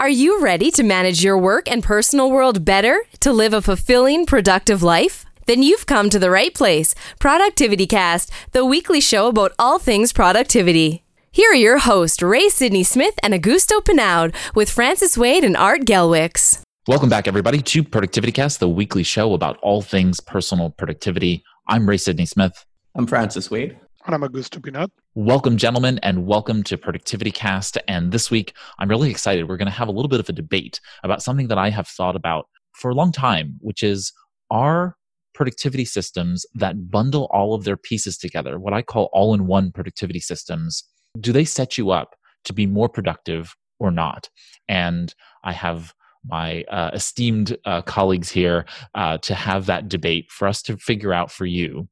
Are you ready to manage your work and personal world better to live a fulfilling, productive life? Then you've come to the right place. Productivity Cast, the weekly show about all things productivity. Here are your hosts, Ray Sidney Smith and Augusto Pinaud, with Francis Wade and Art Gelwicks. Welcome back, everybody, to Productivity Cast, the weekly show about all things personal productivity. I'm Ray Sidney Smith. I'm Francis Wade. And I'm Augusto. Welcome, gentlemen, and welcome to Productivity Cast. And this week, I'm really excited. We're going to have a little bit of a debate about something that I have thought about for a long time, which is are productivity systems that bundle all of their pieces together, what I call all in one productivity systems, do they set you up to be more productive or not? And I have my uh, esteemed uh, colleagues here uh, to have that debate for us to figure out for you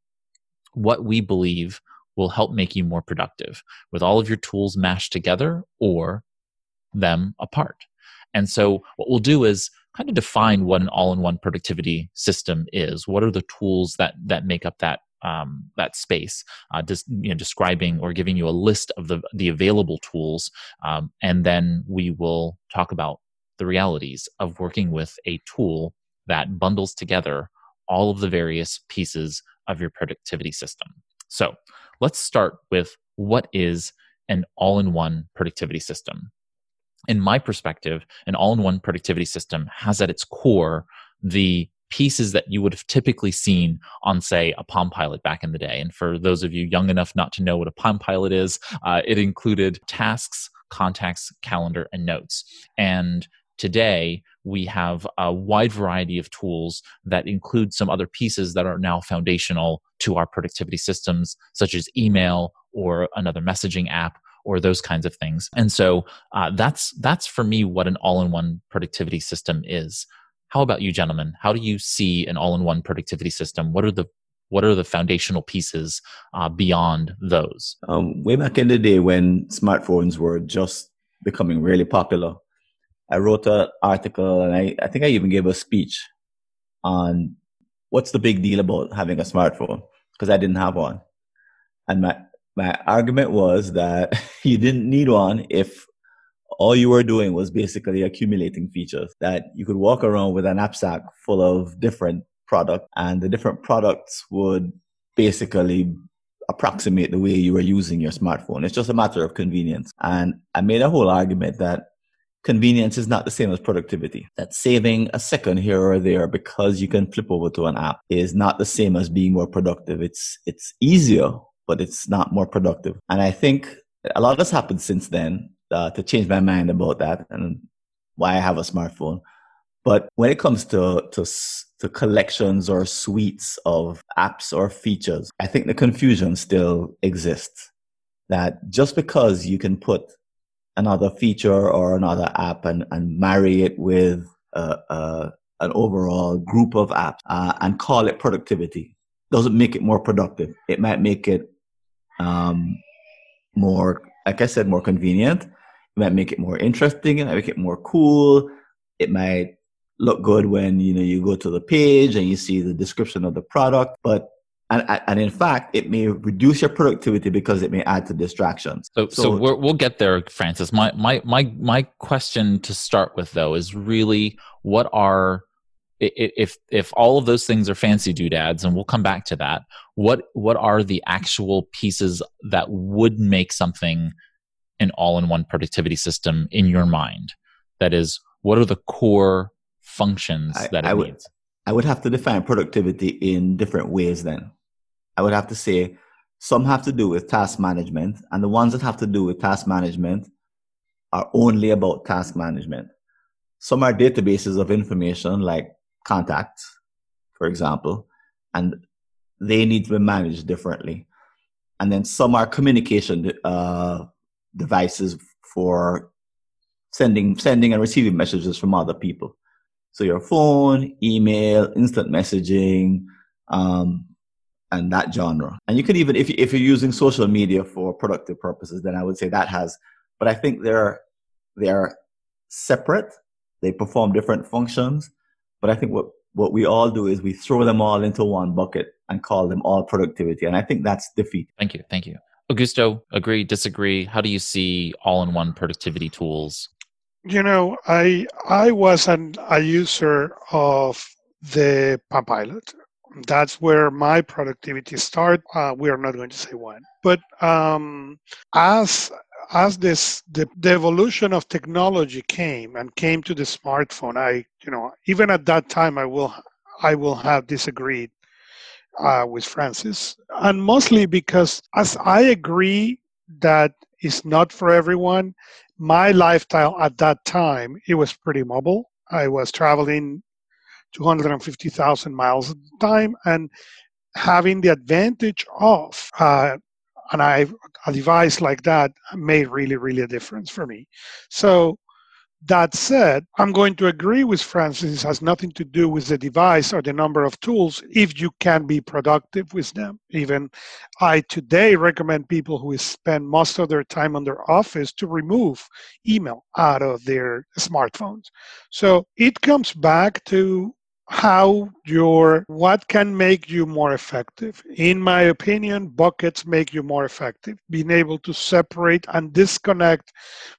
what we believe will help make you more productive with all of your tools mashed together or them apart. And so, what we'll do is kind of define what an all-in-one productivity system is. What are the tools that that make up that um, that space? Uh, just you know, describing or giving you a list of the the available tools, um, and then we will talk about the realities of working with a tool that bundles together all of the various pieces of your productivity system. So, let's start with what is an all in one productivity system. In my perspective, an all in one productivity system has at its core the pieces that you would have typically seen on, say, a Palm Pilot back in the day. And for those of you young enough not to know what a Palm Pilot is, uh, it included tasks, contacts, calendar, and notes. And today we have a wide variety of tools that include some other pieces that are now foundational to our productivity systems, such as email or another messaging app or those kinds of things. And so uh, that's that's for me what an all-in-one productivity system is. How about you, gentlemen? How do you see an all-in-one productivity system? What are the what are the foundational pieces uh, beyond those? Um, way back in the day when smartphones were just becoming really popular, I wrote an article and I, I think I even gave a speech on what's the big deal about having a smartphone because I didn't have one. And my, my argument was that you didn't need one if all you were doing was basically accumulating features that you could walk around with an knapsack full of different products and the different products would basically approximate the way you were using your smartphone. It's just a matter of convenience. And I made a whole argument that convenience is not the same as productivity. That saving a second here or there because you can flip over to an app is not the same as being more productive. It's, it's easier, but it's not more productive. And I think a lot has happened since then uh, to change my mind about that and why I have a smartphone. But when it comes to, to, to collections or suites of apps or features, I think the confusion still exists that just because you can put another feature or another app and, and marry it with uh, uh, an overall group of apps uh, and call it productivity doesn't make it more productive. It might make it um, more, like I said, more convenient. It might make it more interesting. It might make it more cool. It might look good when you know you go to the page and you see the description of the product. But and, and in fact, it may reduce your productivity because it may add to distractions. So, so, so we will get there, Francis. My, my, my, my question to start with, though, is really what are if if all of those things are fancy doodads, and we'll come back to that. What what are the actual pieces that would make something an all-in-one productivity system in your mind? That is, what are the core functions I, that it I would, needs? I would have to define productivity in different ways. Then I would have to say some have to do with task management, and the ones that have to do with task management are only about task management. Some are databases of information like contacts, for example, and they need to be managed differently. And then some are communication uh, devices for sending sending and receiving messages from other people. So your phone, email, instant messaging, um, and that genre. And you could even, if, if you're using social media for productive purposes, then I would say that has, but I think they're, they're separate. They perform different functions. But I think what, what we all do is we throw them all into one bucket and call them all productivity. And I think that's defeat. Thank you. Thank you. Augusto, agree, disagree? How do you see all in one productivity tools? You know, I I was an, a user of the Palm Pilot. That's where my productivity start. Uh, we are not going to say when, but um, as as this the, the evolution of technology came and came to the smartphone, I you know even at that time I will I will have disagreed uh, with Francis, and mostly because as I agree that it's not for everyone. My lifestyle at that time it was pretty mobile. I was traveling 250,000 miles at the time and having the advantage of uh, and I a device like that made really really a difference for me. So that said, I'm going to agree with Francis. It has nothing to do with the device or the number of tools if you can be productive with them. Even I today recommend people who spend most of their time on their office to remove email out of their smartphones. So it comes back to how your what can make you more effective. In my opinion buckets make you more effective. Being able to separate and disconnect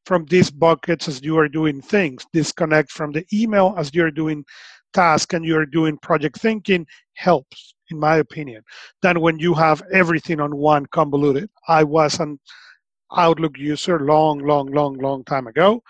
from these buckets as you are doing things. Disconnect from the email as you're doing task and you're doing project thinking helps in my opinion than when you have everything on one convoluted. I was an outlook user long long long long time ago.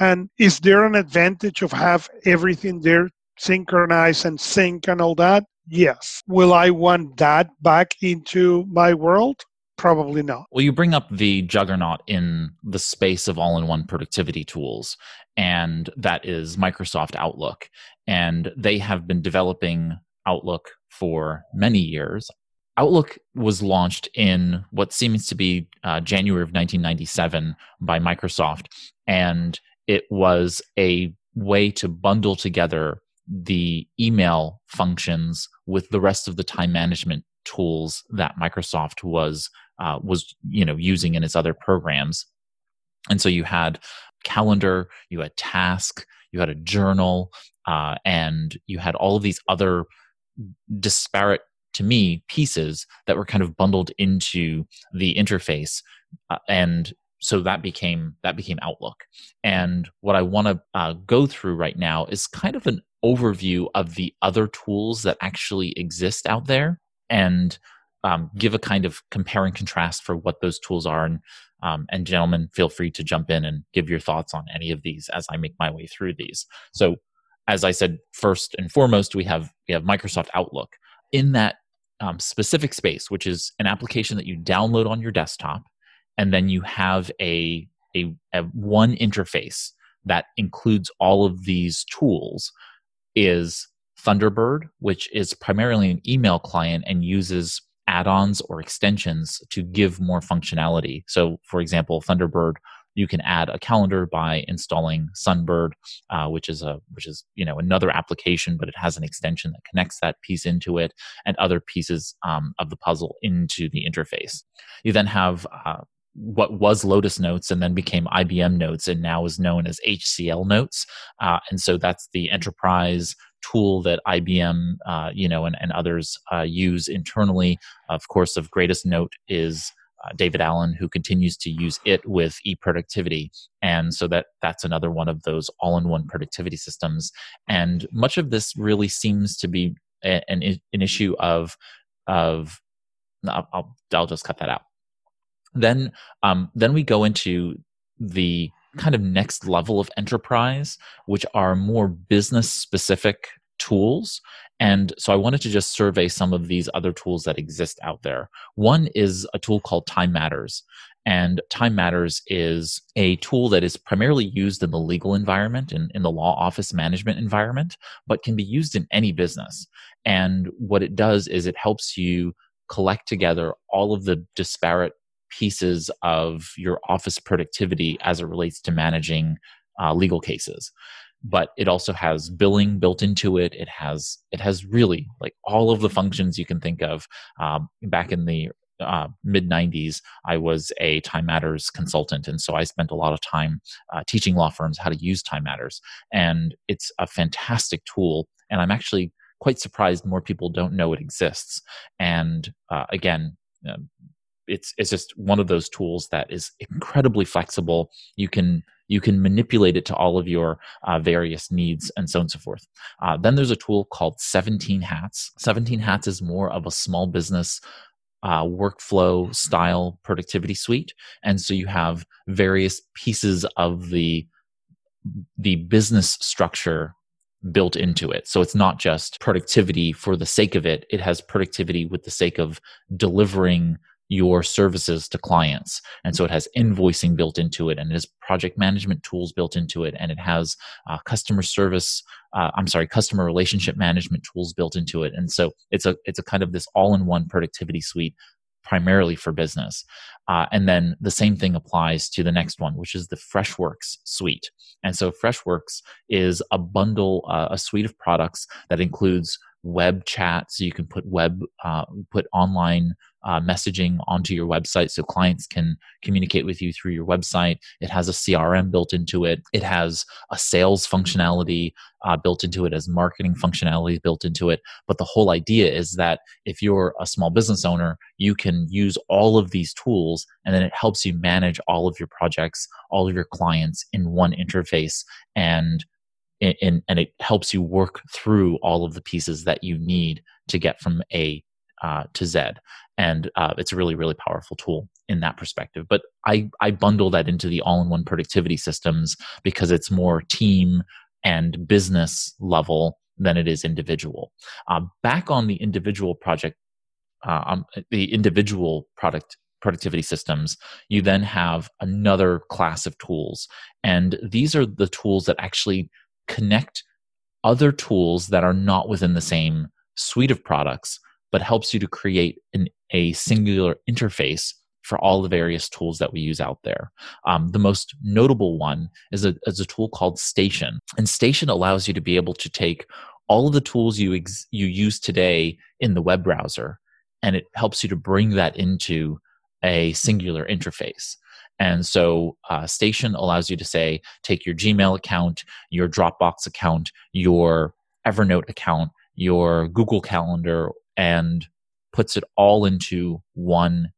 And is there an advantage of have everything there synchronize and sync and all that? Yes. Will I want that back into my world? Probably not. Well, you bring up the juggernaut in the space of all in one productivity tools, and that is Microsoft Outlook. And they have been developing Outlook for many years. Outlook was launched in what seems to be uh, January of 1997 by Microsoft, and it was a way to bundle together the email functions with the rest of the time management tools that Microsoft was uh, was you know using in its other programs. And so you had calendar, you had task, you had a journal, uh, and you had all of these other disparate to me pieces that were kind of bundled into the interface uh, and so that became that became outlook and what i want to uh, go through right now is kind of an overview of the other tools that actually exist out there and um, give a kind of compare and contrast for what those tools are. And um, and gentlemen feel free to jump in and give your thoughts on any of these as i make my way through these. So as i said first and foremost we have we have microsoft outlook. In that um, specific space which is an application that you download on your desktop and then you have a, a, a one interface that includes all of these tools is Thunderbird, which is primarily an email client and uses add-ons or extensions to give more functionality. So, for example, Thunderbird, you can add a calendar by installing Sunbird, uh, which is a which is you know another application, but it has an extension that connects that piece into it and other pieces um, of the puzzle into the interface. You then have uh, what was Lotus Notes and then became IBM Notes and now is known as HCL Notes. Uh, and so that's the enterprise tool that IBM, uh, you know, and, and others uh, use internally. Of course, of greatest note is uh, David Allen, who continues to use it with eProductivity, and so that that's another one of those all-in-one productivity systems. And much of this really seems to be an an issue of of I'll, I'll, I'll just cut that out then um, then we go into the kind of next level of enterprise, which are more business specific tools. And so I wanted to just survey some of these other tools that exist out there. One is a tool called Time Matters. And Time Matters is a tool that is primarily used in the legal environment and in, in the law office management environment, but can be used in any business. And what it does is it helps you collect together all of the disparate pieces of your office productivity as it relates to managing uh, legal cases. But it also has billing built into it. It has it has really like all of the functions you can think of. Um, back in the uh, mid 90s i was a time matters consultant and so i spent a lot of time uh, teaching law firms how to use time matters. And it's a fantastic tool and i'm actually quite surprised more people don't know it exists. And uh, again um, it's it's just one of those tools that is incredibly flexible. You can you can manipulate it to all of your uh, various needs and so on and so forth. Uh, then there's a tool called 17 Hats. 17 Hats is more of a small business uh, workflow style productivity suite. And so you have various pieces of the the business structure built into it. So it's not just productivity for the sake of it. It has productivity with the sake of delivering your services to clients. And so it has invoicing built into it and it has project management tools built into it and it has uh, customer service, uh, I'm sorry, customer relationship management tools built into it. And so it's a, it's a kind of this all in one productivity suite primarily for business. Uh, and then the same thing applies to the next one, which is the Freshworks suite. And so Freshworks is a bundle, uh, a suite of products that includes web chat so you can put web uh, put online uh, messaging onto your website so clients can communicate with you through your website. It has a crm built into it. It has a sales functionality uh, built into it as marketing functionality built into it. But the whole idea is that if you're a small business owner you can use all of these tools and then it helps you manage all of your projects all of your clients in one interface and in, and it helps you work through all of the pieces that you need to get from A uh, to Z. And uh, it's a really, really powerful tool in that perspective. But I, I bundle that into the all in one productivity systems because it's more team and business level than it is individual. Uh, back on the individual project, uh, um, the individual product productivity systems, you then have another class of tools. And these are the tools that actually connect other tools that are not within the same suite of products, but helps you to create an, a singular interface for all the various tools that we use out there. Um, the most notable one is a, is a tool called Station. And Station allows you to be able to take all of the tools you, ex- you use today in the web browser, and it helps you to bring that into a singular interface. And so uh, Station allows you to say, take your Gmail account, your Dropbox account, your Evernote account, your Google Calendar, and puts it all into one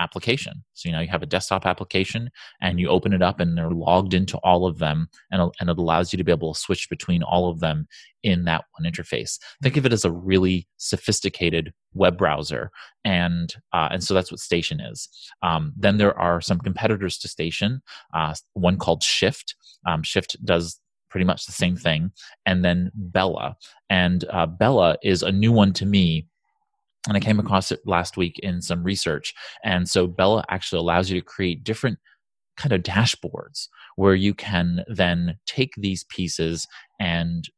application. So you know you have a desktop application and you open it up and they're logged into all of them and, and it allows you to be able to switch between all of them in that one interface. Think of it as a really sophisticated web browser and uh, and so that's what Station is. Um, then there are some competitors to Station. Uh, one called Shift. Um, Shift does pretty much the same thing, and then Bella. And uh, Bella is a new one to me and I came across it last week in some research. And so Bella actually allows you to create different kind of dashboards where you can then take these pieces and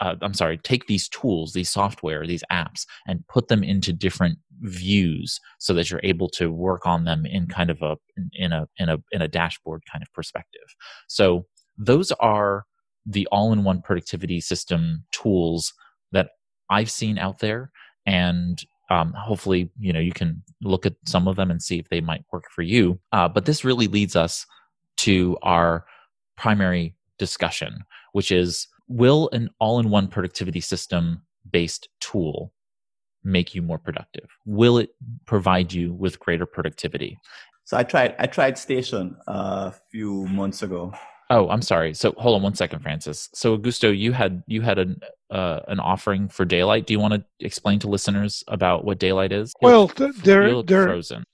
uh, I'm sorry, take these tools, these software, these apps, and put them into different views so that you're able to work on them in kind of a in a in a in a dashboard kind of perspective. So those are the all-in-one productivity system tools that I've seen out there, and um, hopefully you know you can look at some of them and see if they might work for you. Uh, but this really leads us to our primary discussion which is will an all-in-one productivity system based tool make you more productive? Will it provide you with greater productivity? So i tried i tried station a few months ago Oh, I'm sorry. So hold on one second, Francis. So Augusto, you had you had an uh, an offering for Daylite. Do you want to explain to listeners about what Daylite is? well, th- they're they're frozen.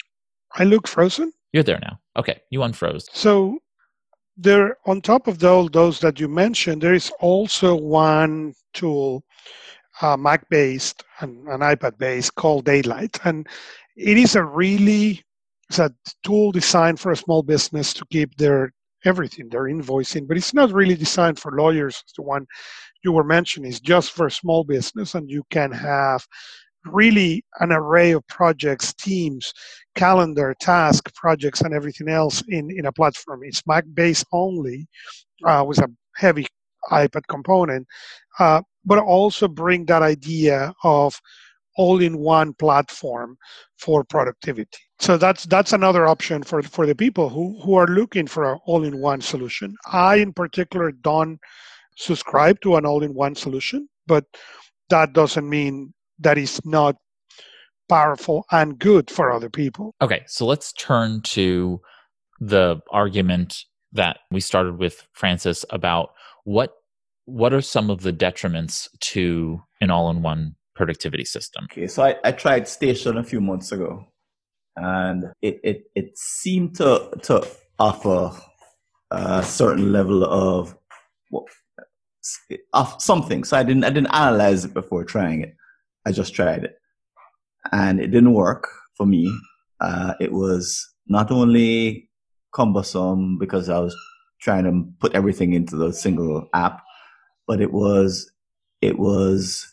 I look frozen. You're there now. Okay, you unfroze. So there, on top of all those that you mentioned, there is also one tool, uh, Mac based and an iPad based called Daylite, and it is a really it's a tool designed for a small business to keep their everything. They're invoicing but it's not really designed for lawyers the one you were mentioning. Is just for small business and you can have really an array of projects teams calendar task projects and everything else in in a platform. It's mac based only uh, with a heavy ipad component uh, but also bring that idea of all-in-one platform for productivity. So that's that's another option for for the people who who are looking for an all-in-one solution. I, in particular, don't subscribe to an all-in-one solution, but that doesn't mean that it's not powerful and good for other people. Okay, so let's turn to the argument that we started with Francis about what what are some of the detriments to an all-in-one productivity system? Okay, so I, I tried Station a few months ago, and it it, it seemed to to offer a certain level of something. So I didn't I didn't analyze it before trying it. I just tried it, and it didn't work for me. Uh, it was not only cumbersome because I was trying to put everything into the single app, but it was it was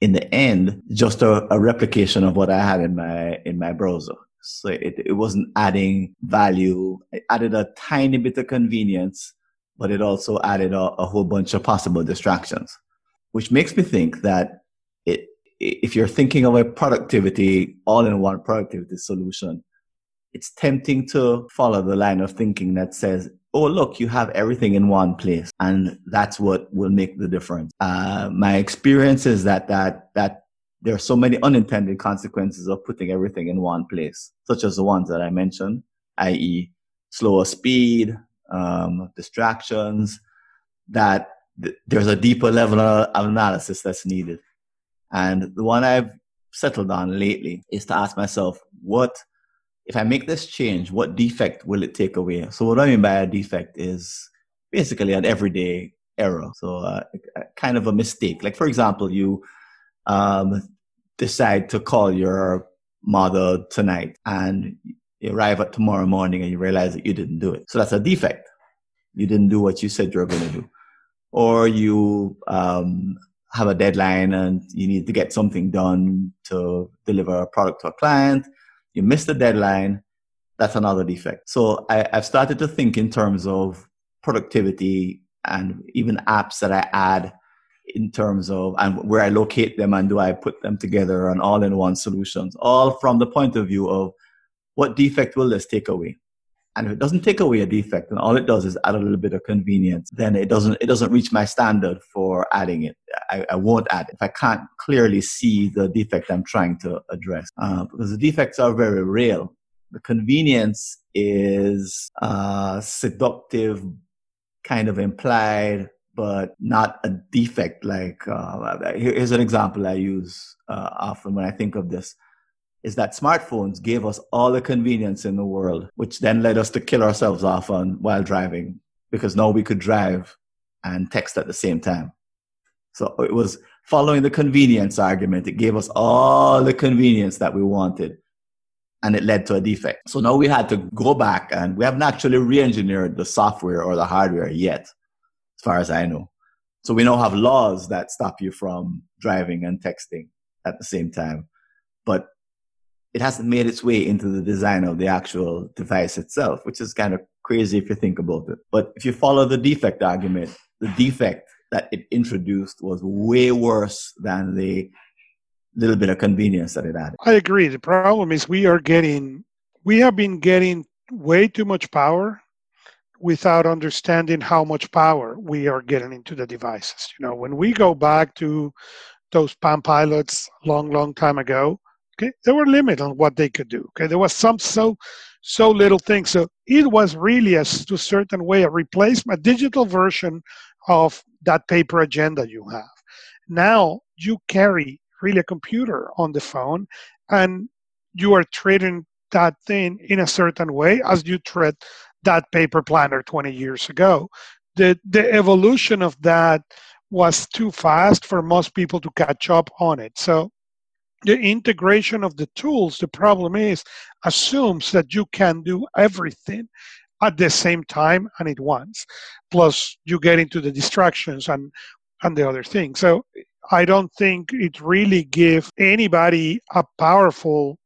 in the end just a, a replication of what I had in my in my browser. So it, it wasn't adding value. It added a tiny bit of convenience, but it also added a, a whole bunch of possible distractions, which makes me think that it if you're thinking of a productivity all-in-one productivity solution, it's tempting to follow the line of thinking that says, oh, look, you have everything in one place. And that's what will make the difference. Uh, my experience is that, that, that there are so many unintended consequences of putting everything in one place, such as the ones that I mentioned, i.e., slower speed, um, distractions, that th- there's a deeper level of analysis that's needed. And the one I've settled on lately is to ask myself, what if I make this change, what defect will it take away? So what I mean by a defect is basically an everyday error. So uh, kind of a mistake. Like for example, you um, decide to call your mother tonight and you arrive at tomorrow morning and you realize that you didn't do it. So that's a defect. You didn't do what you said you were going to do. Or you um, have a deadline and you need to get something done to deliver a product to a client you miss the deadline, that's another defect. So I, I've started to think in terms of productivity and even apps that I add in terms of and where I locate them and do I put them together on all-in-one solutions, all from the point of view of what defect will this take away? And if it doesn't take away a defect and all it does is add a little bit of convenience, then it doesn't it doesn't reach my standard for adding it. I, I won't add it if I can't clearly see the defect I'm trying to address. Uh, because the defects are very real. The convenience is uh, seductive, kind of implied, but not a defect. Like uh, here's an example I use uh, often when I think of this is that smartphones gave us all the convenience in the world, which then led us to kill ourselves off on while driving because now we could drive and text at the same time. So it was following the convenience argument. It gave us all the convenience that we wanted and it led to a defect. So now we had to go back and we haven't actually re-engineered the software or the hardware yet, as far as I know. So we now have laws that stop you from driving and texting at the same time. But it hasn't made its way into the design of the actual device itself, which is kind of crazy if you think about it. But if you follow the defect argument, the defect that it introduced was way worse than the little bit of convenience that it added. I agree. The problem is we are getting, we have been getting way too much power without understanding how much power we are getting into the devices. You know, when we go back to those Palm Pilots long, long time ago, Okay, there were limits on what they could do. Okay, there was some so so little things. So it was really a to a certain way a replacement, a digital version of that paper agenda you have. Now you carry really a computer on the phone, and you are treating that thing in a certain way as you treat that paper planner 20 years ago. The the evolution of that was too fast for most people to catch up on it. So the integration of the tools, the problem is, assumes that you can do everything at the same time and at once. Plus, you get into the distractions and and the other thing. So, I don't think it really gives anybody a powerful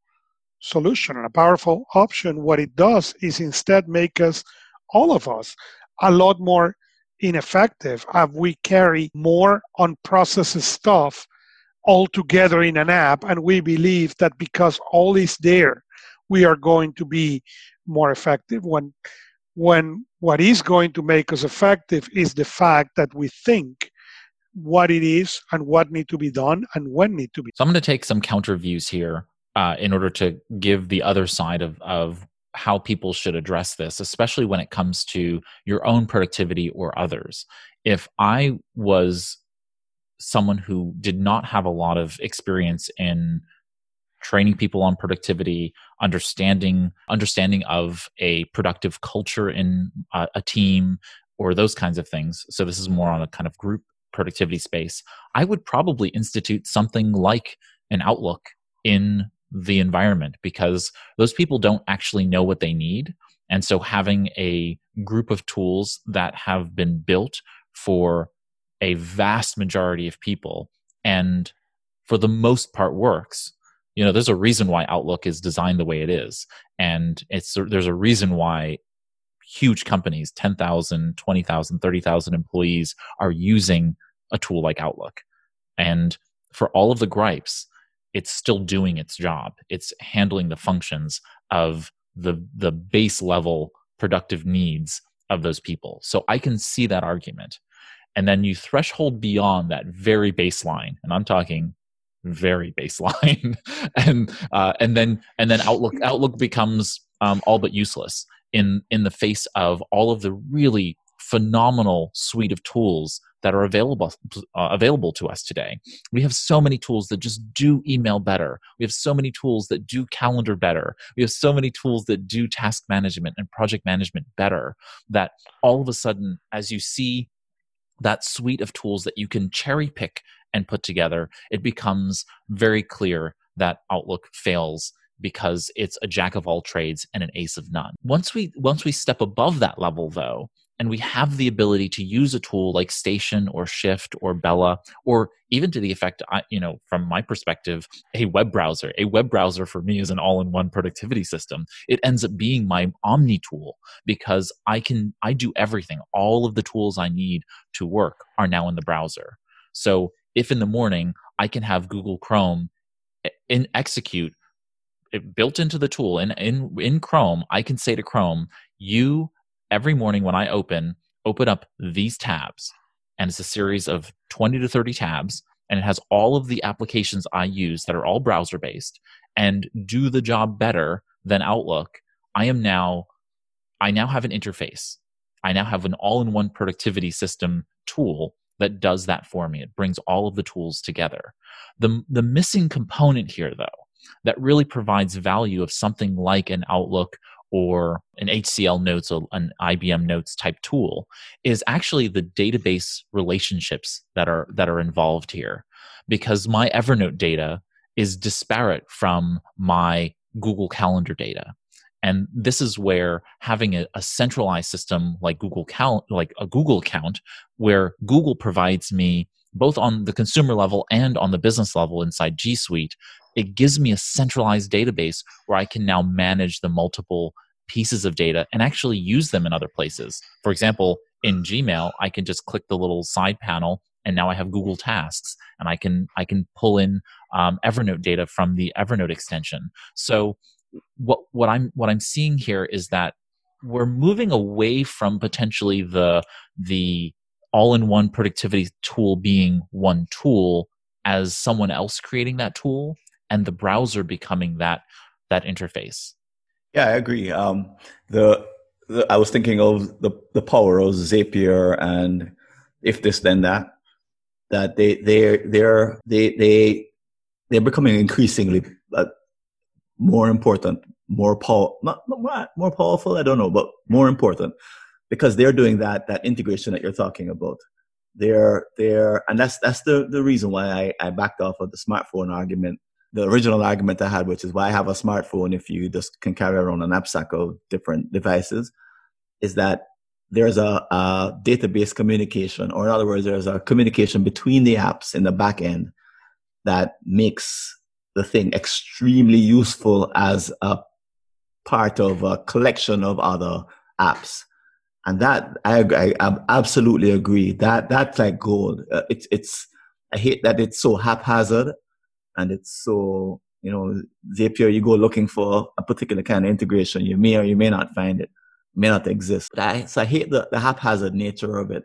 solution and a powerful option. What it does is instead make us, all of us, a lot more ineffective as we carry more unprocessed stuff all together in an app and we believe that because all is there we are going to be more effective when when what is going to make us effective is the fact that we think what it is and what need to be done and when need to be so i'm going to take some counter views here uh, in order to give the other side of, of how people should address this, especially when it comes to your own productivity or others. If I was someone who did not have a lot of experience in training people on productivity understanding understanding of a productive culture in a, a team or those kinds of things so this is more on a kind of group productivity space i would probably institute something like an outlook in the environment because those people don't actually know what they need. And so having a group of tools that have been built for a vast majority of people and for the most part works. You know, there's a reason why Outlook is designed the way it is. And it's there's a reason why huge companies, 10,000, 20,000, 30,000 employees are using a tool like Outlook. And for all of the gripes, it's still doing its job. It's handling the functions of the the base level productive needs of those people. So I can see that argument. And then you threshold beyond that very baseline, and I'm talking very baseline, and uh, and then and then Outlook Outlook becomes um, all but useless in in the face of all of the really phenomenal suite of tools that are available uh, available to us today. We have so many tools that just do email better. We have so many tools that do calendar better. We have so many tools that do task management and project management better that all of a sudden as you see that suite of tools that you can cherry pick and put together, it becomes very clear that Outlook fails because it's a jack of all trades and an ace of none. Once we once we step above that level though, and we have the ability to use a tool like Station or Shift or Bella, or even to the effect, you know, from my perspective, a web browser. A web browser for me is an all-in-one productivity system. It ends up being my omni tool because I can I do everything. All of the tools I need to work are now in the browser. So if in the morning I can have Google Chrome in execute it built into the tool in in in Chrome, I can say to Chrome, you every morning when I open, open up these tabs. And it's a series of 20 to 30 tabs. And it has all of the applications I use that are all browser based and do the job better than Outlook. I am now, I now have an interface. I now have an all in one productivity system tool that does that for me. It brings all of the tools together. The, the missing component here, though, that really provides value of something like an Outlook or an HCL Notes or an IBM Notes type tool is actually the database relationships that are that are involved here because my Evernote data is disparate from my Google Calendar data. And this is where having a, a centralized system like Google Cal- like a Google account where Google provides me both on the consumer level and on the business level inside G Suite, it gives me a centralized database where I can now manage the multiple pieces of data and actually use them in other places. For example, in Gmail, I can just click the little side panel and now I have Google Tasks, and I can I can pull in um, Evernote data from the Evernote extension. So what what I'm what I'm seeing here is that we're moving away from potentially the the all-in-one productivity tool being one tool as someone else creating that tool and the browser becoming that that interface. Yeah, I agree. Um, the, the, I was thinking of the the power of Zapier and if this then that that they they they're they they they're becoming increasingly uh, more important, more power not, not more powerful. I don't know, but more important because they're doing that that integration that you're talking about. They're they're and that's that's the the reason why I I backed off of the smartphone argument the original argument I had, which is why I have a smartphone if you just can carry around a knapsack of different devices, is that there's a, a, database communication, or in other words, there's a communication between the apps in the back end that makes the thing extremely useful as a part of a collection of other apps. And that I, I, absolutely agree. That that's like gold. Uh, it's it's I hate that it's so haphazard and it's so you know Zapier. You go looking for a particular kind of integration, you may or you may not find it, may not exist. But I, so I hate the, the haphazard nature of it,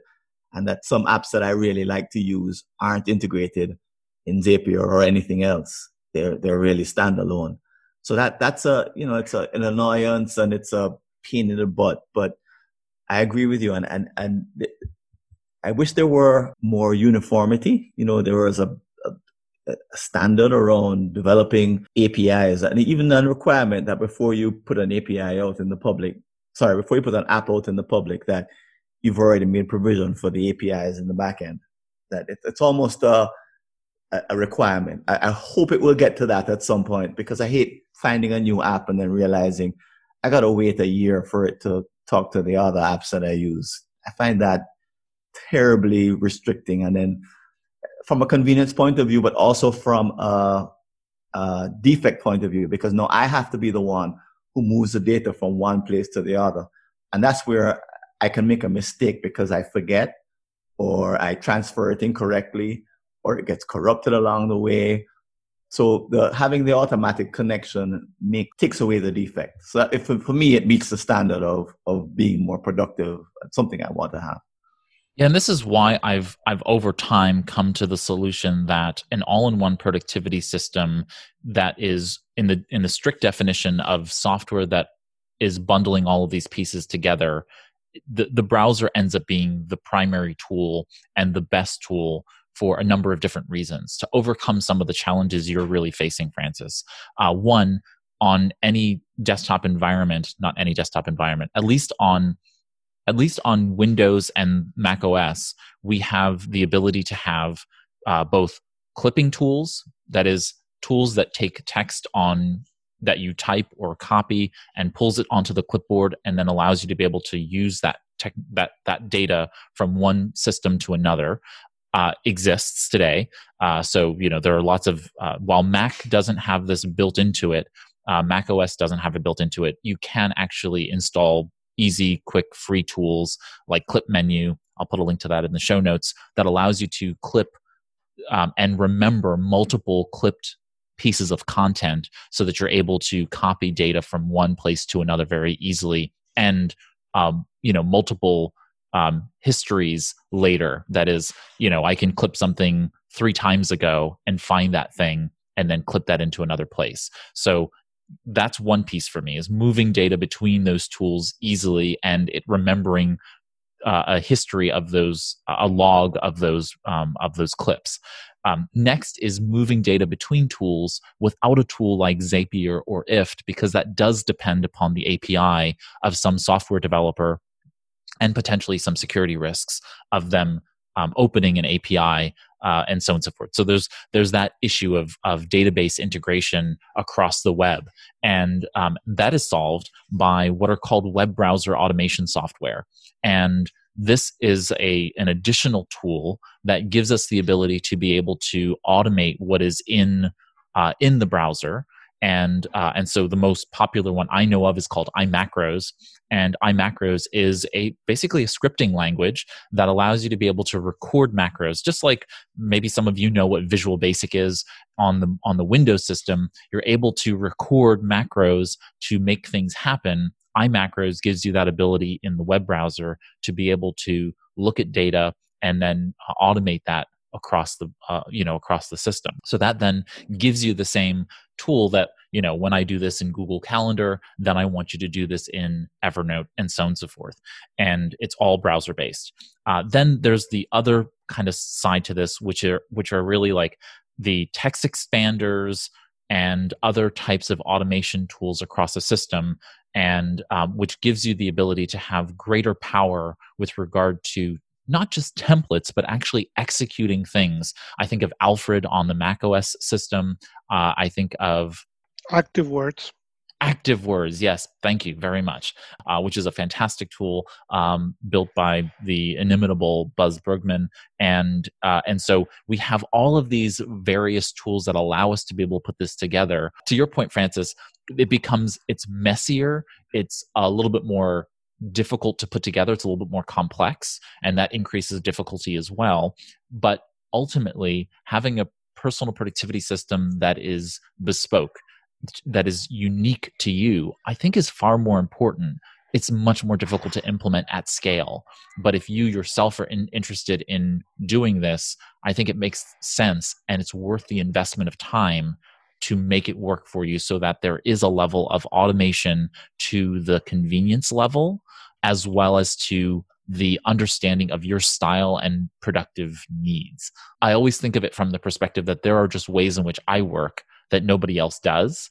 and that some apps that I really like to use aren't integrated in Zapier or anything else. They're they're really standalone. So that that's a you know it's a, an annoyance and it's a pain in the butt. But I agree with you, and and and I wish there were more uniformity. You know, there was a, a, standard around developing APIs, and even a requirement that before you put an API out in the public, sorry, before you put an app out in the public, that you've already made provision for the APIs in the backend. That it, it's almost a a requirement. I, I hope it will get to that at some point because I hate finding a new app and then realizing I got to wait a year for it to talk to the other apps that I use. I find that terribly restricting. And then from a convenience point of view, but also from a, a defect point of view, because now I have to be the one who moves the data from one place to the other. And that's where I can make a mistake because I forget or I transfer it incorrectly or it gets corrupted along the way so the having the automatic connection make takes away the defect. So if for me it meets the standard of of being more productive, it's something I want to have. Yeah, and this is why I've I've over time come to the solution that an all-in-one productivity system that is in the in the strict definition of software that is bundling all of these pieces together, the, the browser ends up being the primary tool and the best tool for a number of different reasons to overcome some of the challenges you're really facing, Francis. Uh, one, on any desktop environment, not any desktop environment, at least on at least on Windows and Mac OS, we have the ability to have uh, both clipping tools, that is, tools that take text on that you type or copy and pulls it onto the clipboard and then allows you to be able to use that tech, that that data from one system to another uh, exists today. Uh, so you know there are lots of uh, while Mac doesn't have this built into it, uh, Mac OS doesn't have it built into it. You can actually install easy, quick, free tools like Clip Menu. I'll put a link to that in the show notes that allows you to clip um, and remember multiple clipped pieces of content so that you're able to copy data from one place to another very easily and um, you know multiple um, histories later. That is, you know, I can clip something three times ago and find that thing and then clip that into another place. So that's one piece for me is moving data between those tools easily and it remembering uh, a history of those a log of those um, of those clips. Um, next is moving data between tools without a tool like zapier or ifttt because that does depend upon the api of some software developer and potentially some security risks of them um, opening an API uh, and so on and so forth. So there's there's that issue of of database integration across the web, and um, that is solved by what are called web browser automation software. And this is a an additional tool that gives us the ability to be able to automate what is in uh, in the browser and uh, and so the most popular one I know of is called iMacros, and iMacros is a basically a scripting language that allows you to be able to record macros, just like maybe some of you know what Visual Basic is on the on the Windows system. You're able to record macros to make things happen. iMacros gives you that ability in the web browser to be able to look at data and then uh, automate that across the uh, you know across the system. So that then gives you the same tool that you know when i do this in google calendar then i want you to do this in evernote and so on and so forth. And it's all browser based uh, then there's the other kind of side to this which are which are really like the text expanders and other types of automation tools across the system and um, which gives you the ability to have greater power with regard to not just templates, but actually executing things. I think of Alfred on the Mac OS system. Uh, I think of ActiveWords. Active Words, yes, thank you very much, uh, which is a fantastic tool um, built by the inimitable Buzz Bruggeman, and uh, and so we have all of these various tools that allow us to be able to put this together. To your point, Francis, it becomes it's messier, it's a little bit more difficult to put together. It's a little bit more complex, and that increases difficulty as well. But ultimately, having a personal productivity system that is bespoke, that is unique to you, I think is far more important. It's much more difficult to implement at scale. But if you yourself are in, interested in doing this, I think it makes sense and it's worth the investment of time to make it work for you so that there is a level of automation to the convenience level as well as to the understanding of your style and productive needs. I always think of it from the perspective that there are just ways in which I work that nobody else does,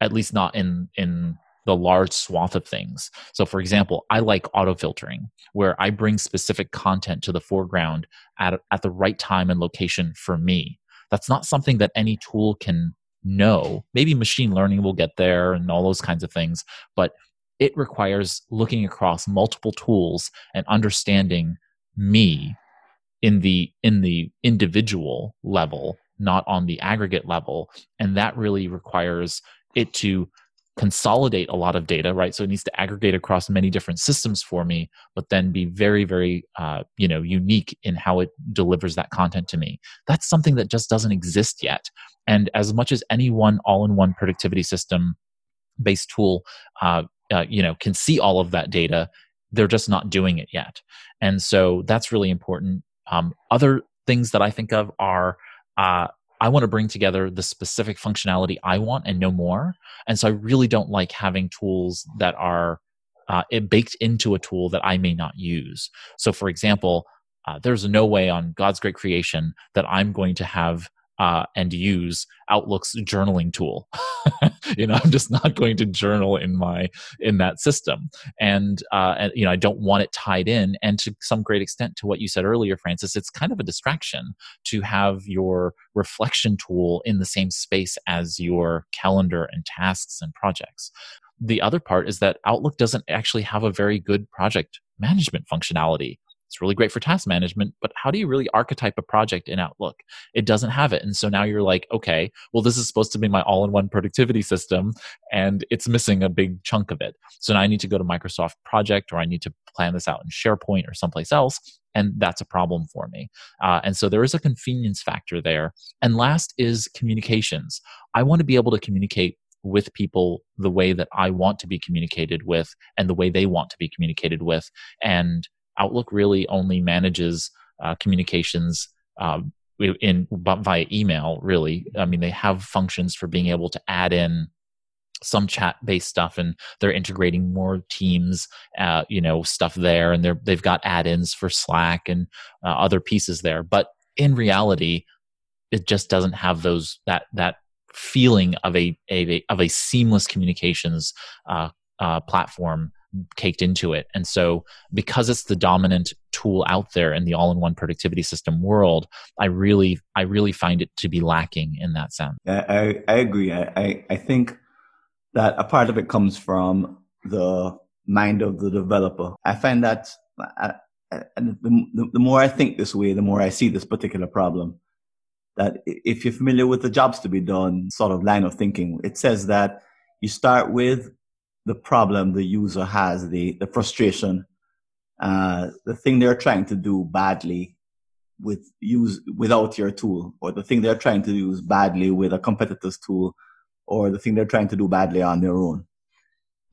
at least not in in the large swath of things. So for example, I like auto filtering where I bring specific content to the foreground at at the right time and location for me. That's not something that any tool can know. Maybe machine learning will get there and all those kinds of things, but it requires looking across multiple tools and understanding me in the in the individual level not on the aggregate level and that really requires it to consolidate a lot of data right? So it needs to aggregate across many different systems for me but then be very very uh, you know unique in how it delivers that content to me. That's something that just doesn't exist yet. And as much as any one all-in-one productivity system based tool uh, uh, you know can see all of that data they're just not doing it yet. And so that's really important. Um, other things that i think of are uh, i want to bring together the specific functionality i want and no more and so i really don't like having tools that are uh, baked into a tool that i may not use so for example uh, there's no way on god's great creation that i'm going to have uh, and use Outlook's journaling tool. you know, I'm just not going to journal in my in that system, and uh, and you know, I don't want it tied in. And to some great extent, to what you said earlier, Francis, it's kind of a distraction to have your reflection tool in the same space as your calendar and tasks and projects. The other part is that Outlook doesn't actually have a very good project management functionality. It's really great for task management, but how do you really archetype a project in Outlook? It doesn't have it. And so now you're like, okay, well, this is supposed to be my all in one productivity system, and it's missing a big chunk of it. So now I need to go to Microsoft Project or I need to plan this out in SharePoint or someplace else. And that's a problem for me. Uh, and so there is a convenience factor there. And last is communications. I want to be able to communicate with people the way that I want to be communicated with and the way they want to be communicated with. And Outlook really only manages uh, communications um, in via email. Really, I mean, they have functions for being able to add in some chat based stuff and they're integrating more teams uh, you know stuff there and they're they've got add-ins for slack and uh, other pieces there but in reality it just doesn't have those that that feeling of a, a of a seamless communications uh, uh platform caked into it. And so, because it's the dominant tool out there in the all-in-one productivity system world, I really, I really find it to be lacking in that sense. I, I agree. I, I think that a part of it comes from the mind of the developer. I find that I, and the, the more I think this way, the more I see this particular problem. That if you're familiar with the jobs to be done sort of line of thinking, it says that you start with the problem the user has, the, the frustration, uh, the thing they're trying to do badly with use without your tool, or the thing they're trying to use badly with a competitor's tool, or the thing they're trying to do badly on their own.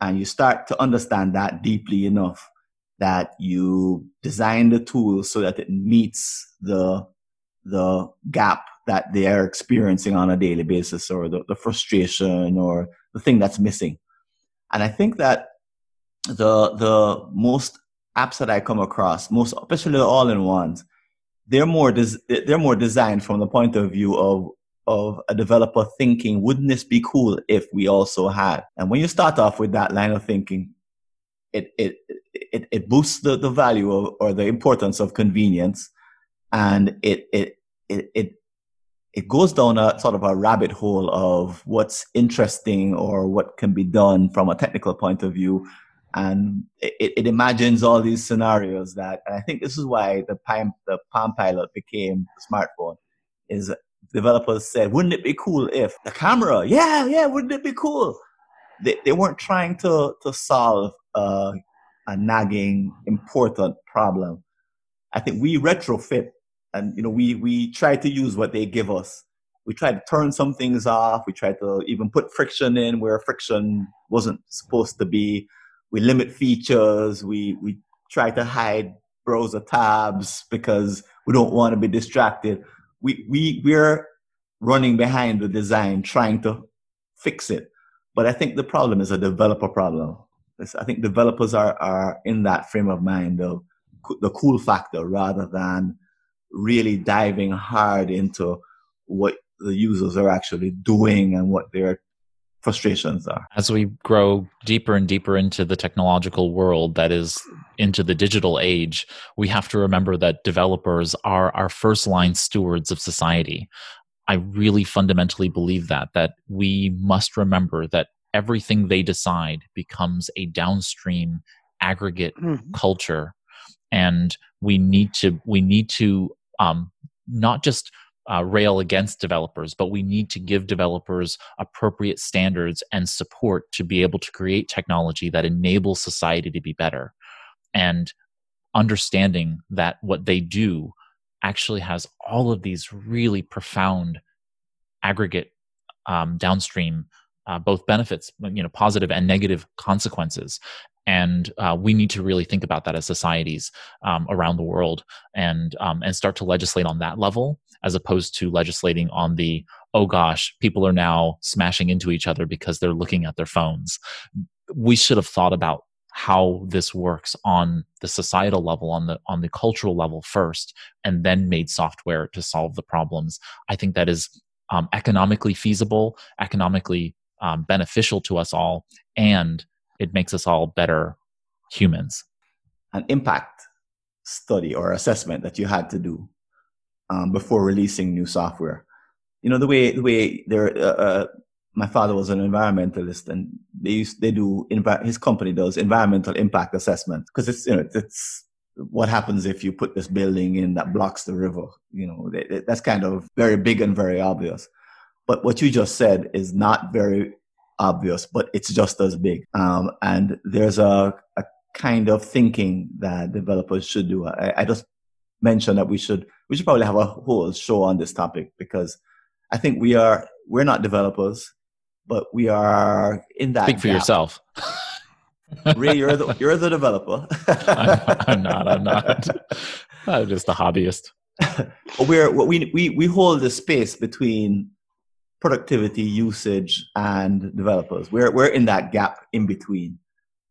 And you start to understand that deeply enough that you design the tool so that it meets the the gap that they are experiencing on a daily basis or the, the frustration or the thing that's missing and I think that the the most apps that I come across, most especially the all-in-ones, they're more des- they're more designed from the point of view of of a developer thinking, wouldn't this be cool if we also had? And when you start off with that line of thinking, it it it, it boosts the, the value of, or the importance of convenience, and it it it, it it goes down a sort of a rabbit hole of what's interesting or what can be done from a technical point of view. And it, it imagines all these scenarios that, and I think this is why the Palm, the Palm Pilot became the smartphone, is developers said, wouldn't it be cool if the camera, yeah, yeah, wouldn't it be cool? They, they weren't trying to, to solve uh, a nagging, important problem. I think we retrofit and you know we we try to use what they give us. We try to turn some things off. We try to even put friction in where friction wasn't supposed to be. We limit features. We we try to hide browser tabs because we don't want to be distracted. We we we're running behind the design, trying to fix it. But I think the problem is a developer problem. I think developers are, are in that frame of mind of the cool factor rather than really diving hard into what the users are actually doing and what their frustrations are. As we grow deeper and deeper into the technological world that is into the digital age, we have to remember that developers are our first line stewards of society. I really fundamentally believe that, that we must remember that everything they decide becomes a downstream aggregate mm-hmm. culture. And we need to, we need to um, not just uh, rail against developers, but we need to give developers appropriate standards and support to be able to create technology that enables society to be better. And understanding that what they do actually has all of these really profound aggregate um, downstream uh, both benefits you know positive and negative consequences and uh, we need to really think about that as societies um, around the world and um, and start to legislate on that level as opposed to legislating on the oh gosh people are now smashing into each other because they're looking at their phones. We should have thought about how this works on the societal level on the on the cultural level first and then made software to solve the problems. I think that is um, economically feasible economically um, beneficial to us all and it makes us all better humans. An impact study or assessment that you had to do um, before releasing new software. You know the way the way there uh, uh, my father was an environmentalist and they used they do his company does environmental impact assessment. Because it's you know it's what happens if you put this building in that blocks the river you know that's kind of very big and very obvious. But what you just said is not very obvious but it's just as big um, and there's a, a, kind of thinking that developers should do I, I just mentioned that we should we should probably have a whole show on this topic because i think we are we're not developers but we are in that. Speak for gap. yourself. Ray, you're the you're the developer. I'm, I'm, not. I'm not. I'm just a hobbyist. we're we we we hold the space between productivity, usage, and developers. We're we're in that gap in between,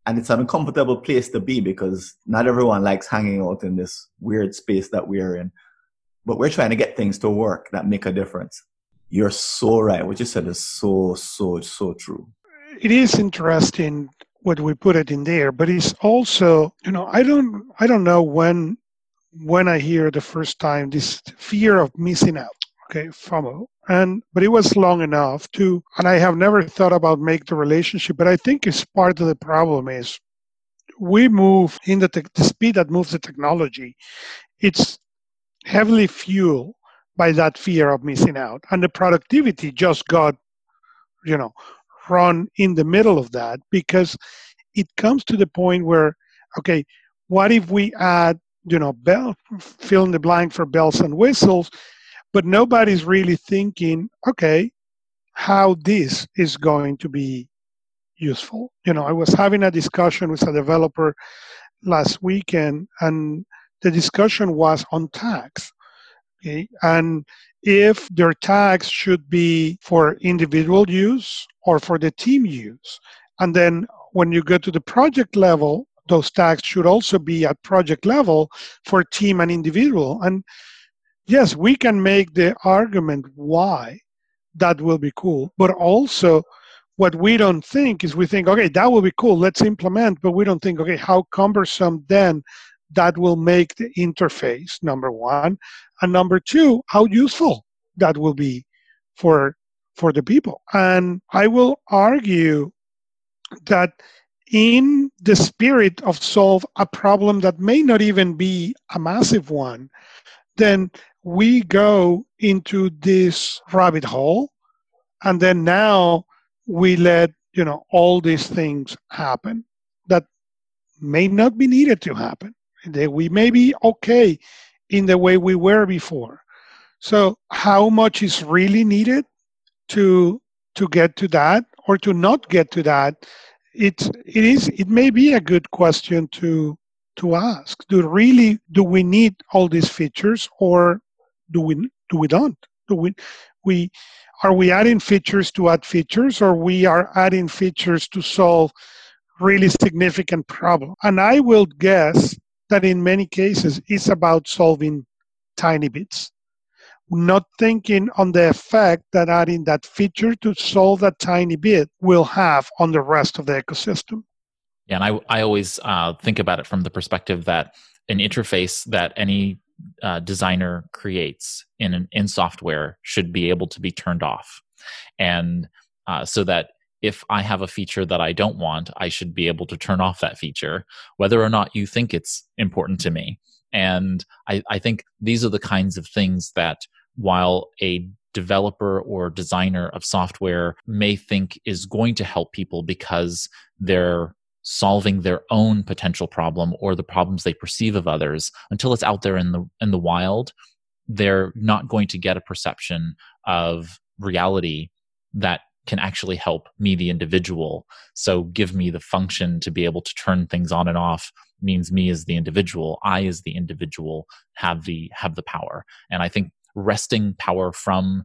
and it's an uncomfortable place to be because not everyone likes hanging out in this weird space that we're in. But we're trying to get things to work that make a difference. You're so right. What you said is so, so, so true. It is interesting what we put it in there, but it's also, you know, I don't, I don't know when, when I hear the first time this fear of missing out. Okay, FOMO, and but it was long enough to, and I have never thought about make the relationship, but I think it's part of the problem is we move in the, te- the speed that moves the technology. It's heavily fueled by that fear of missing out. And the productivity just got, you know, run in the middle of that because it comes to the point where, okay, what if we add, you know, bell, fill in the blank for bells and whistles, but nobody's really thinking, okay, how this is going to be useful. You know, I was having a discussion with a developer last weekend, and the discussion was on tags Okay? And if their tags should be for individual use or for the team use. And then when you go to the project level, those tags should also be at project level for team and individual. And yes, we can make the argument why that will be cool, but also what we don't think is we think, okay, that will be cool, let's implement, but we don't think, okay, how cumbersome then that will make the interface, number one. And number two, how useful that will be for for the people. And I will argue that in the spirit of solve a problem that may not even be a massive one, then we go into this rabbit hole and then now we let you know all these things happen that may not be needed to happen that we may be okay in the way we were before. So how much is really needed to to get to that or to not get to that? It it is it may be a good question to to ask. Do really do we need all these features or do we do we don't? Do we We are we adding features to add features, or we are adding features to solve really significant problem. And I will guess that in many cases it's about solving tiny bits not thinking on the effect that adding that feature to solve that tiny bit will have on the rest of the ecosystem. Yeah, and I, I always uh, think about it from the perspective that an interface that any uh, designer creates in an, in software should be able to be turned off, and uh, so that if I have a feature that I don't want, I should be able to turn off that feature, whether or not you think it's important to me. And I, I think these are the kinds of things that while a developer or designer of software may think is going to help people because they're solving their own potential problem or the problems they perceive of others until it's out there in the in the wild they're not going to get a perception of reality that can actually help me the individual. So give me the function to be able to turn things on and off means me as the individual i as the individual have the have the power. And i think wresting power from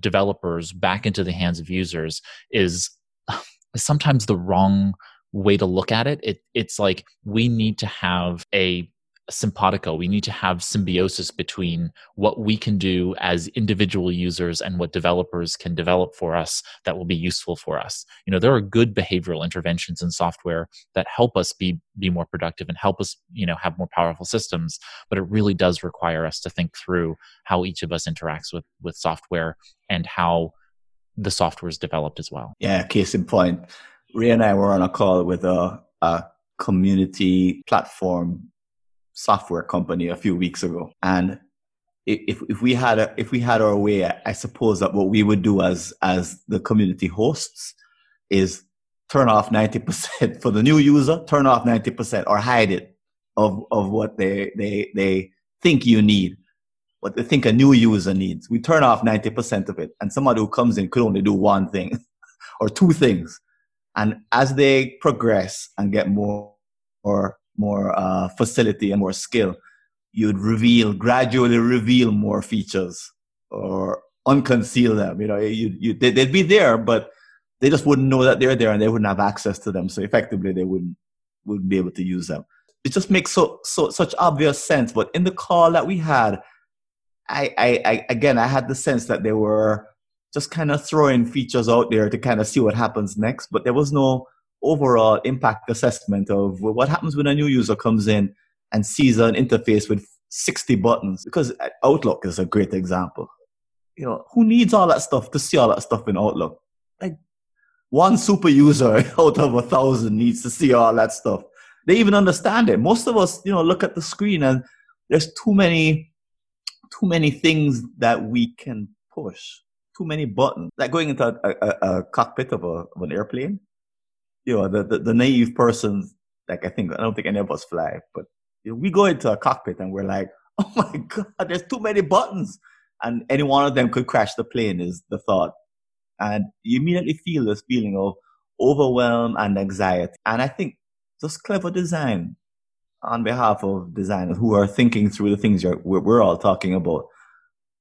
developers back into the hands of users is sometimes the wrong way to look at it. it it's like we need to have a simpatico. We need to have symbiosis between what we can do as individual users and what developers can develop for us that will be useful for us. You know, there are good behavioral interventions in software that help us be be more productive and help us, you know, have more powerful systems, but it really does require us to think through how each of us interacts with with software and how the software is developed as well. Yeah, case in point. Ray and I were on a call with a, a community platform software company a few weeks ago, and if if we had a, if we had our way, I suppose that what we would do as as the community hosts is turn off ninety percent for the new user, turn off ninety percent or hide it of of what they they they think you need, what they think a new user needs. We turn off ninety percent of it, and somebody who comes in could only do one thing or two things. And as they progress and get more or more uh, facility and more skill, you'd reveal, gradually reveal more features or unconceal them. You know, you, you, they, would be there, but they just wouldn't know that they're there and they wouldn't have access to them. So effectively, they wouldn't, wouldn't be able to use them. It just makes so, so, such obvious sense. But in the call that we had, I, I, I again, I had the sense that they were just kind of throwing features out there to kind of see what happens next, but there was no overall impact assessment of what happens when a new user comes in and sees an interface with 60 buttons because outlook is a great example. You know who needs all that stuff to see all that stuff in outlook? Like one super user out of a thousand needs to see all that stuff. They even understand it. Most of us you know look at the screen and there's too many too many things that we can push too many buttons like going into a, a, a cockpit of, a, of an airplane you know, the, the, the naive person, like I think, I don't think any of us fly, but you know, we go into a cockpit and we're like, oh my God, there's too many buttons. And any one of them could crash the plane is the thought. And you immediately feel this feeling of overwhelm and anxiety. And I think just clever design on behalf of designers who are thinking through the things we're, we're all talking about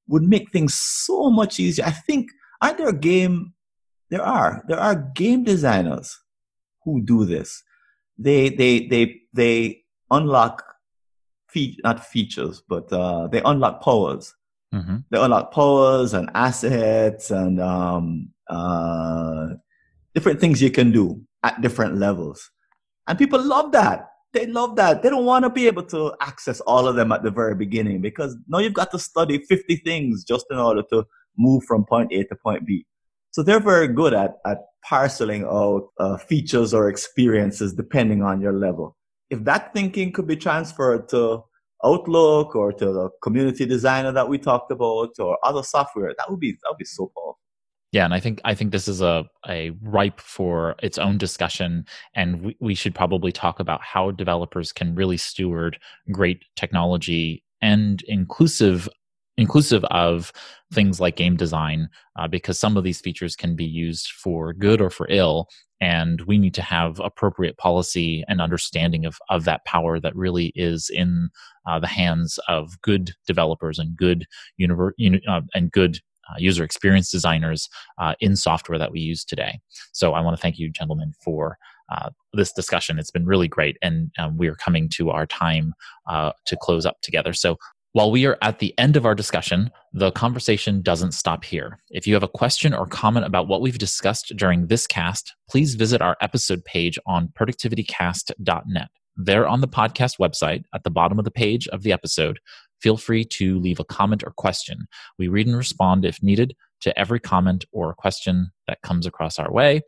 would make things so much easier. I think, aren't there game, there are, there are game designers who do this. They they they they unlock fe- not features, but uh, they unlock powers. Mm-hmm. They unlock powers and assets and um, uh, different things you can do at different levels. And people love that. They love that. They don't want to be able to access all of them at the very beginning because now you've got to study 50 things just in order to move from point A to point B. So they're very good at, at parceling out uh, features or experiences depending on your level. If that thinking could be transferred to Outlook or to the community designer that we talked about or other software, that would be that would be so powerful. Yeah, and I think I think this is a a ripe for its own discussion, and we, we should probably talk about how developers can really steward great technology and inclusive inclusive of things like game design uh, because some of these features can be used for good or for ill and we need to have appropriate policy and understanding of, of that power that really is in uh, the hands of good developers and good univer- uh, and good uh, user experience designers uh, in software that we use today. So I want to thank you, gentlemen, for uh, this discussion. It's been really great, and um, we are coming to our time uh, to close up together. So while we are at the end of our discussion, the conversation doesn't stop here. If you have a question or comment about what we've discussed during this cast, please visit our episode page on productivitycast.net. There on the podcast website, at the bottom of the page of the episode, feel free to leave a comment or question. We read and respond if needed to every comment or question that comes across our way.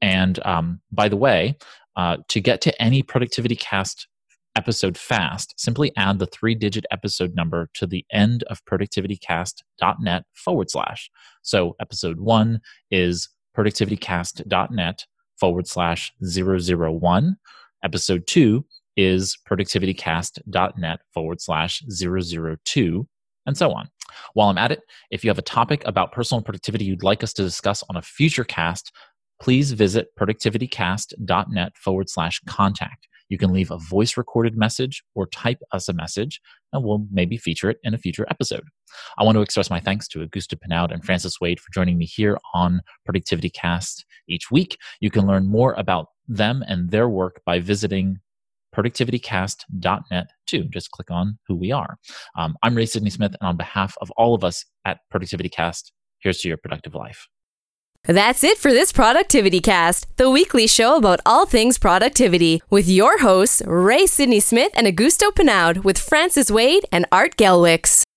And um, by the way, uh, to get to any Productivity Cast episode fast, simply add the three digit episode number to the end of productivitycast.net forward slash. So episode one is productivitycast.net forward slash 001. Episode two is productivitycast.net forward slash 002, and so on. While I'm at it, if you have a topic about personal productivity you'd like us to discuss on a future cast, please visit productivitycast.net forward slash contact. You can leave a voice recorded message or type us a message, and we'll maybe feature it in a future episode. I want to express my thanks to Augusto Pinaud and Francis Wade for joining me here on Productivity Cast each week. You can learn more about them and their work by visiting productivitycast.net too. Just click on who we are. Um, I'm Ray Sidney Smith, and on behalf of all of us at Productivity Cast, here's to your productive life. That's it for this Productivity Cast, the weekly show about all things productivity, with your hosts, Ray Sidney Smith and Augusto Pinaud, with Francis Wade and Art Gelwicks.